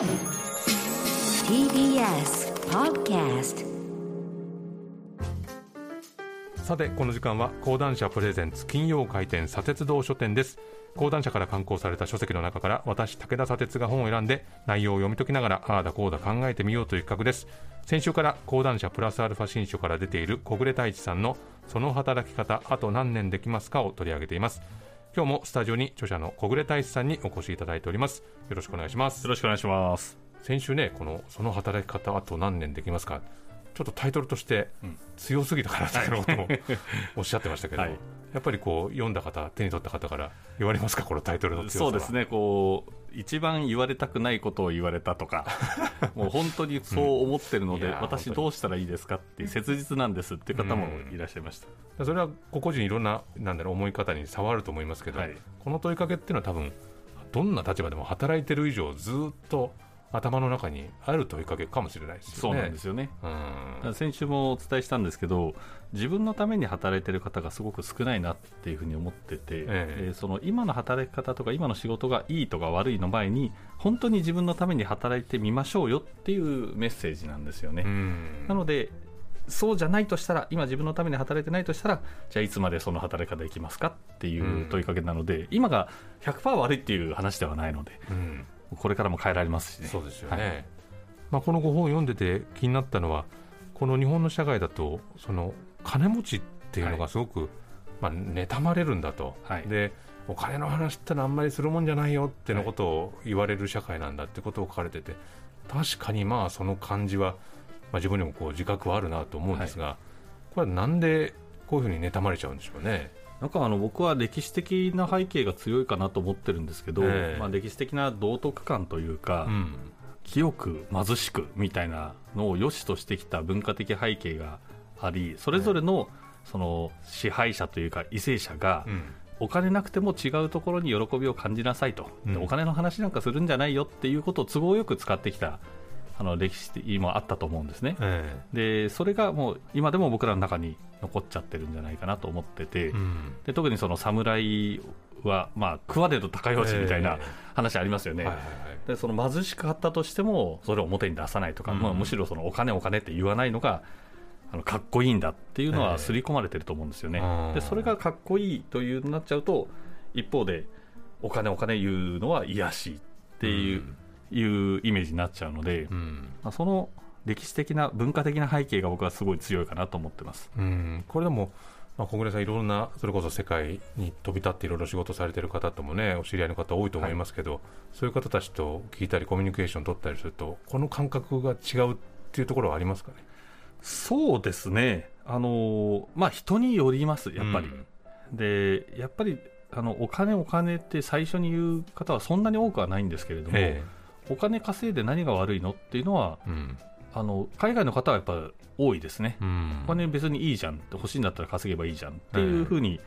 TBS Podcast さてこの時間は講談社プレゼンツ金曜回転砂鉄道書店です。講談社から刊行された書籍の中から私武田砂鉄が本を選んで内容を読み解きながらああだこうだ考えてみようという企画です。先週から講談社プラスアルファ新書から出ている小暮太一さんのその働き方あと何年できますかを取り上げています。今日もスタジオに著者の小暮太一さんにお越しいただいております。よろしくお願いします。よろしくお願いします。先週ねこのその働き方あと何年できますか？ちょっとタイトルとして強すぎたからということも おっしゃってましたけど、はい。やっぱりこう読んだ方手に取った方から言われますか？このタイトルの強さは。そうですね、こう、一番言われたくないことを言われたとか、もう本当にそう思ってるので、うん私どうしたらいいですかって切実なんですっていう方もいらっしゃいました。それは個々人いろんななんだろう思い方に差はあると思いますけど、はい。この問いかけっていうのは多分どんな立場でも働いてる以上ずっと頭の中にある問いかけかもしれないですそうよね。なんですよね。うん。先週もお伝えしたんですけど自分のために働いてる方がすごく少ないなっていうふうに思ってて、ええ。ーその今の働き方とか今の仕事がいいとか悪いの前に本当に自分のために働いてみましょうよっていうメッセージなんですよね。うん。なのでそうじゃないとしたら今自分のために働いてないとしたらじゃあいつまでその働き方できますかっていう問いかけなので、今が100%悪いっていう話ではないので。うんこれからも変えられますしね。そうですよね、はい。まあ、このご本を読んでて気になったのはこの日本の社会だとその金持ちっていうのがすごく、まあ、妬まれるんだと、はい。でお金の話ってのはあんまりするもんじゃないよってのことを言われる社会なんだってことを書かれてて確かにまあその感じは、まあ、自分にもこう自覚はあるなと思うんですが、これはなんでこういうふうに妬まれちゃうんでしょうね？なんかあの僕は歴史的な背景が強いかなと思ってるんですけど、ええ。まあ、歴史的な道徳観というか、うん。清く貧しくみたいなのを良しとしてきた文化的背景がありそれぞれのその支配者というか為政者がうん。お金なくても違うところに喜びを感じなさいと、でうん。お金の話なんかするんじゃないよっていうことを都合よく使ってきたあの歴史もあったと思うんですね。えでそれがもう今でも僕らの中に残っちゃってるんじゃないかなと思ってて、えうん。で特にその侍は、まあ、食わねど高用紙みたいなえ話ありますよね。でその貧しかったとしてもそれを表に出さないとか、うん。まあ、むしろそのお金お金って言わないのがあのかっこいいんだっていうのええ。は刷り込まれてると思うんですよね、うんでそれがかっこいいというなっちゃうと一方でお金お金言うのは癒やしいっていう,、いうイメージになっちゃうので、うん。まあ、その歴史的な文化的な背景が僕はすごい強いかなと思ってます。うん、これでも、まあ、小暮さん、いろんな、それこそ世界に飛び立っていろいろ仕事されてる方ともね、お知り合いの方多いと思いますけど、そういう方たちと聞いたり、コミュニケーション取ったりすると、この感覚が違うっていうところはありますかね？そうですね。あのまあ人によりますやっぱり、うん。でやっぱりあのお金お金って最初に言う方はそんなに多くはないんですけれども、えお金稼いで何が悪いのっていうのはえうん。あの海外の方はやっぱ多いですね、うん。お金別にいいじゃんって欲しいんだったら稼げばいいじゃんっていうふうに、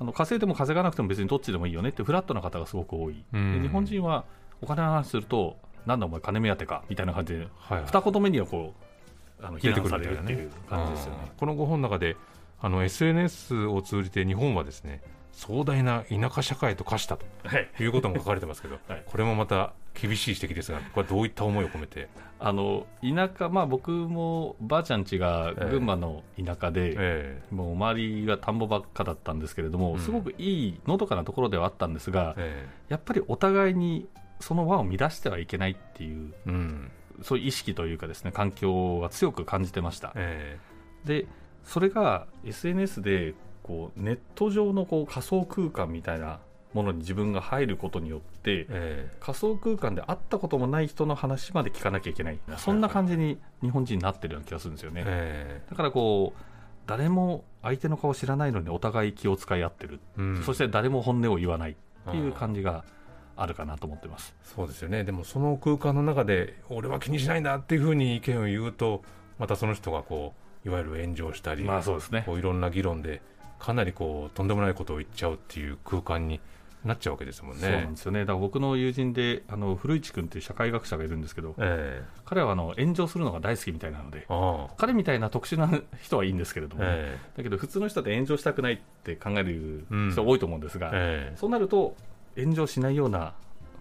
あの稼いでも稼がなくても別にどっちでもいいよねってフラットな方がすごく多い、うん。で日本人はお金の話するとなんだお前金目当てかみたいな感じではいはい。二言目にはこうあの非出てく難されるっていう感じですよね。うんこのご本の中であの SNS を通じて日本はですね壮大な田舎社会と化したとはい。いうことも書かれてますけど、はい。これもまた厳しい指摘ですがこれはどういった思いを込めて、あの田舎、まあ、僕もばあちゃん家が群馬の田舎で、えもう周りが田んぼばっかだったんですけれども、うん。すごくいいのどかなところではあったんですがえ、え。やっぱりお互いにその輪を乱してはいけないっていう、えうん。そういう意識というかですね、環境が強く感じてました。えで、それが SNS でこうネット上のこう仮想空間みたいなものに自分が入ることによって、ええ。仮想空間で会ったこともない人の話まで聞かなきゃいけない、そんな感じに日本人になってるような気がするんですよね。えだからこう誰も相手の顔知らないのにお互い気を使い合ってる、えうん。そして誰も本音を言わない。っていう感じがあるかなと思ってます。そうですよね。でもその空間の中で俺は気にしないんだっていうふうに意見を言うとまたその人がこういわゆる炎上したり、まあそうですね。こういろんな議論でかなりこうとんでもないことを言っちゃうっていう空間になっちゃうわけですもんね。そうなんですよね。だから僕の友人であの古市君っていう社会学者がいるんですけど、え彼はあの炎上するのが大好きみたいなので彼みたいな特殊な人はいいんですけれども、えだけど普通の人で炎上したくないって考えるうん人多いと思うんですが、ええそうなると炎上しないような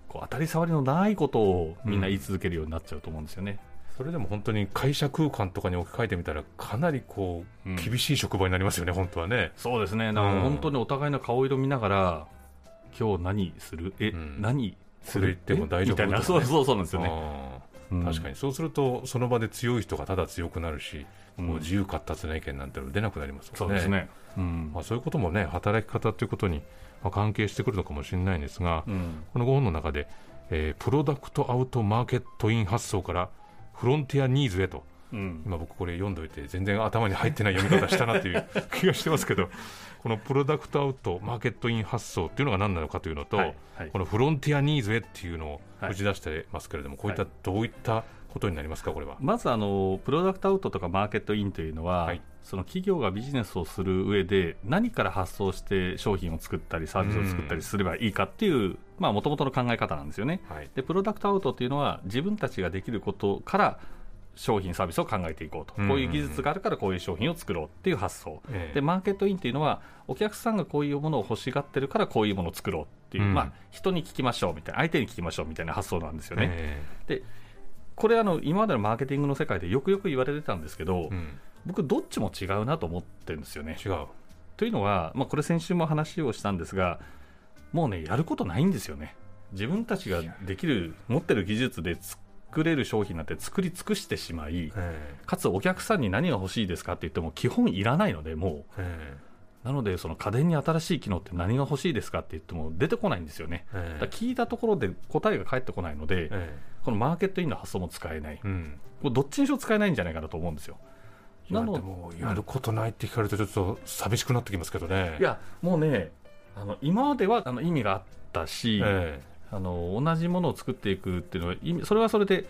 こう当たり障りのないことをみんな言い続けるようになっちゃうと思うんですよね。それでも本当に会社空間とかに置き換えてみたらかなりこう、うん。厳しい職場になりますよね本当はね。そうですね、だから本当にお互いの顔色見ながら、今日何する、え、うん。何する？っても大丈夫？みたいな、そうそうそうなんですよね。あうん。ー確かに。そうするとその場で強い人がただ強くなるし、うん。もう自由闊達な意見なんての出なくなりますもね。そうんですね。うん。まあ、そういうこともね働き方ということにまあ関係してくるのかもしれないんですが、うん。この5本の中で、えープロダクトアウトマーケットイン発想からフロンティアニーズへと。うん。今僕これ読んどいて全然頭に入ってない読み方したなっていう 気がしてますけどこのプロダクトアウトマーケットイン発想っていうのが何なのかというのと、はいはい。このフロンティアニーズへっていうのをはい打ち出してますけれども、こういったどういったことになりますかこれは？まずあの、プロダクトアウトとかマーケットインというのは、はい。その企業がビジネスをする上で、何から発想して商品を作ったり、サービスを作ったりすればいいかっていう、まあ、もともとの考え方なんですよね。はい。でプロダクトアウトっていうのは自分たちができることから商品サービスを考えていこうと、うんこういう技術があるからこういう商品を作ろうっていう発想、ええ。でマーケットインっていうのはお客さんがこういうものを欲しがってるからこういうものを作ろうっていう、うん。まあ、人に聞きましょうみたいな相手に聞きましょうみたいな発想なんですよね。え。でこれあの今までのマーケティングの世界でよくよく言われてたんですけど、えうん。僕どっちも違うなと思ってるんですよね。違う。というのは、まあ、これ先週も話をしたんですがもうねやることないんですよね。自分たちができる持ってる技術で作れる商品なんて作り尽くしてしまいえかつお客さんに何が欲しいですかって言っても基本いらないのでもえうなのでその家電に新しい機能って何が欲しいですかって言っても出てこないんですよね。ええ。だ聞いたところで答えが返ってこないのでえこのマーケットインの発想も使えない。えうん。これどっちにしろ使えないんじゃないかなと思うんですよ。なのでもやることないって聞かれるとちょっと寂しくなってきますけどね。いやもうねあの今まではあの意味があったし、えあの同じものを作っていくっていうのはそれはそれで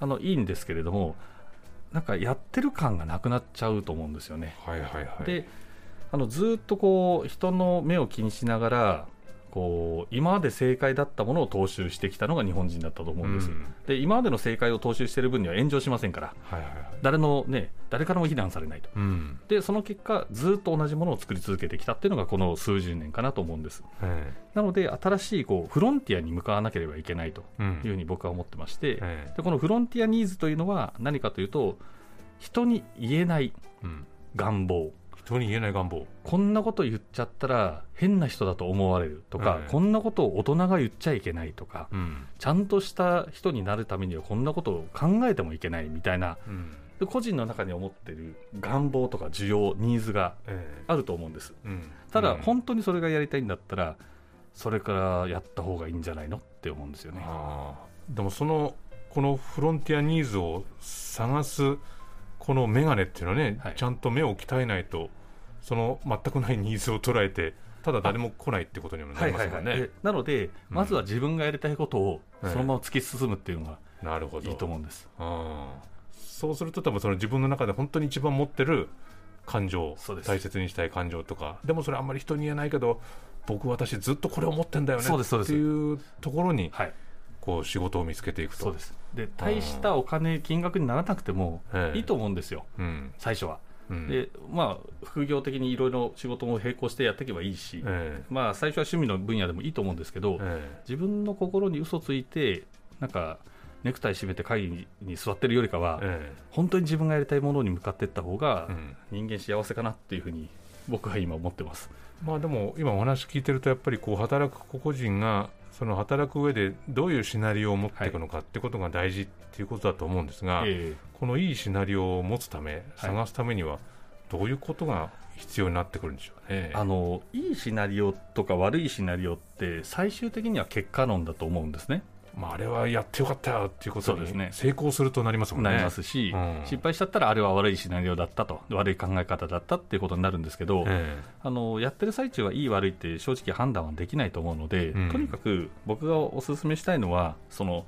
あのいいんですけれどもなんかやってる感がなくなっちゃうと思うんですよね。えはいはいはい。であのずっとこう人の目を気にしながらこう今まで正解だったものを踏襲してきたのが日本人だったと思うんです、うん。で今までの正解を踏襲している分には炎上しませんからはいはいはい。誰のね誰からも非難されないと。うん。でその結果ずっと同じものを作り続けてきたっていうのがこの数十年かなと思うんです。えなので新しいこうフロンティアに向かわなければいけないというふうに僕は思ってまして、ええでこのフロンティアニーズというのは何かというと人に言えないうん。願望人に言えない願望。こんなこと言っちゃったら変な人だと思われるとか、ええこんなことを大人が言っちゃいけないとかうん。ちゃんとした人になるためにはこんなことを考えてもいけないみたいなうん。で個人の中に思ってる願望とか需要ニーズがええあると思うんですうん。ただ、うん本当にそれがやりたいんだったらそれからやった方がいいんじゃないのって思うんですよねでもそのこのフロンティアニーズを探すこの眼鏡っていうのはね、はいちゃんと目を鍛えないとその全くないニーズを捉えてただ誰も来ないってことにもなりますよね、でなので、うん。まずは自分がやりたいことをええそのまま突き進むっていうのがなるほど。いいと思うんです、あー。そうすると多分その自分の中で本当に一番持ってる感情大切にしたい感情とか。でもそれあんまり人に言えないけど僕私ずっとこれを持ってんだよねっていうところにはい。こう仕事を見つけていくと。そうです。で大したお金金額にならなくてもええ。いいと思うんですよ、うん。最初は、うん。でまあ副業的にいろいろ仕事も並行してやっていけばいいし、えまあ最初は趣味の分野でもいいと思うんですけど、ええ。自分の心に嘘ついてなんかネクタイ締めて会議に座ってるよりかは、え本当に自分がやりたいものに向かっていった方が、人間幸せかなっていうふうに僕は今思ってます。まあでも今お話聞いてるとやっぱりこう働く個々人がその働く上でどういうシナリオを持っていくのかってことが大事っていうことだと思うんですが、えこのいいシナリオを持つためはい探すためにはどういうことが必要になってくるんでしょうね。えあのいいシナリオとか悪いシナリオって最終的には結果論だと思うんですね。まあ、あれはやってよかったよっていうことにそうですね。成功するとなりますもんね。なりますし、うん。失敗しちゃったらあれは悪いシナリオだったと悪い考え方だったっていうことになるんですけど、えあのやってる最中はいい悪いって正直判断はできないと思うので、うん。とにかく僕がお勧めしたいのはその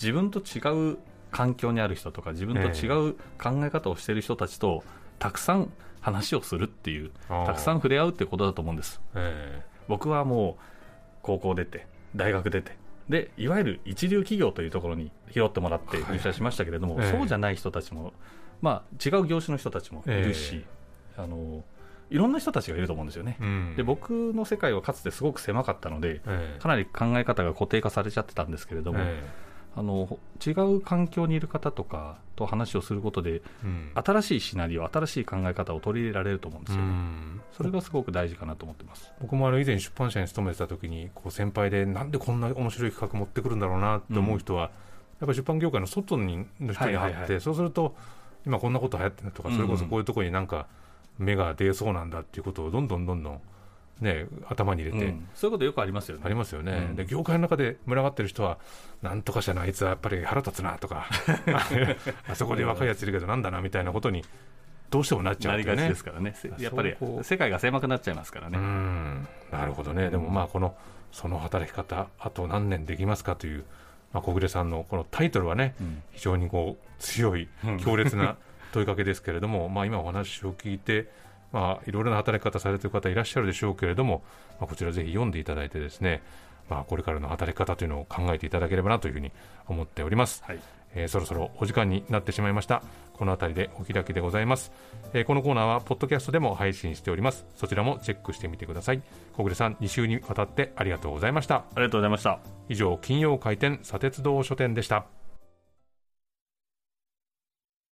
自分と違う環境にある人とか自分と違う考え方をしている人たちとたくさん話をするっていうたくさん触れ合うってことだと思うんです。え。僕はもう高校出て大学出てでいわゆる一流企業というところに拾ってもらって入社しましたけれども、ええ。そうじゃない人たちも、まあ、違う業種の人たちもいるし、あのいろんな人たちがいると思うんですよね。うん。で僕の世界はかつてすごく狭かったので、ええ。かなり考え方が固定化されちゃってたんですけれども、えあの違う環境にいる方とかと話をすることで、えうん。新しいシナリオ、新しい考え方を取り入れられると思うんですうよね。ん。それがすごく大事かなと思ってます。僕もあの以前出版社に勤めてた時にこう先輩でなんでこんな面白い企画持ってくるんだろうなって思う人は、やっぱり出版業界の外にの人に会って、はいはいはい。そうすると今こんなこと流行ってるとか、うんそれこそこういうところになんか目が出そうなんだっていうことをどんどんどんどんね頭に入れて、うん。そういうことよくありますよね。ありますよね、うん。で業界の中で群がってる人は、なんとか社のあいつはやっぱり腹立つなとか、あそこで若いやついるけどなんだなみたいなことに、どうしてもなっちゃうね。なりがちですからね。せやっぱり世界が狭くなっちゃいますからうね。ん。なるほどね、でもまあ、このその働き方、あと何年できますかという、まあ、小暮さんのこのタイトルはね、うん。非常にこう強い、強烈な 問いかけですけれども、まあ今お話を聞いて、まあ、いろいろな働き方されている方いらっしゃるでしょうけれども、まあ、こちらぜひ読んでいただいてですね、まあ、これからの働き方というのを考えていただければなというふうに思っております。はい。えーそろそろお時間になってしまいましたこの辺りでお開きでございます、えーこのコーナーはポッドキャストでも配信しておりますそちらもチェックしてみてください小暮さん2週にわたってありがとうございましたありがとうございました。以上金曜開店砂鉄道書店でした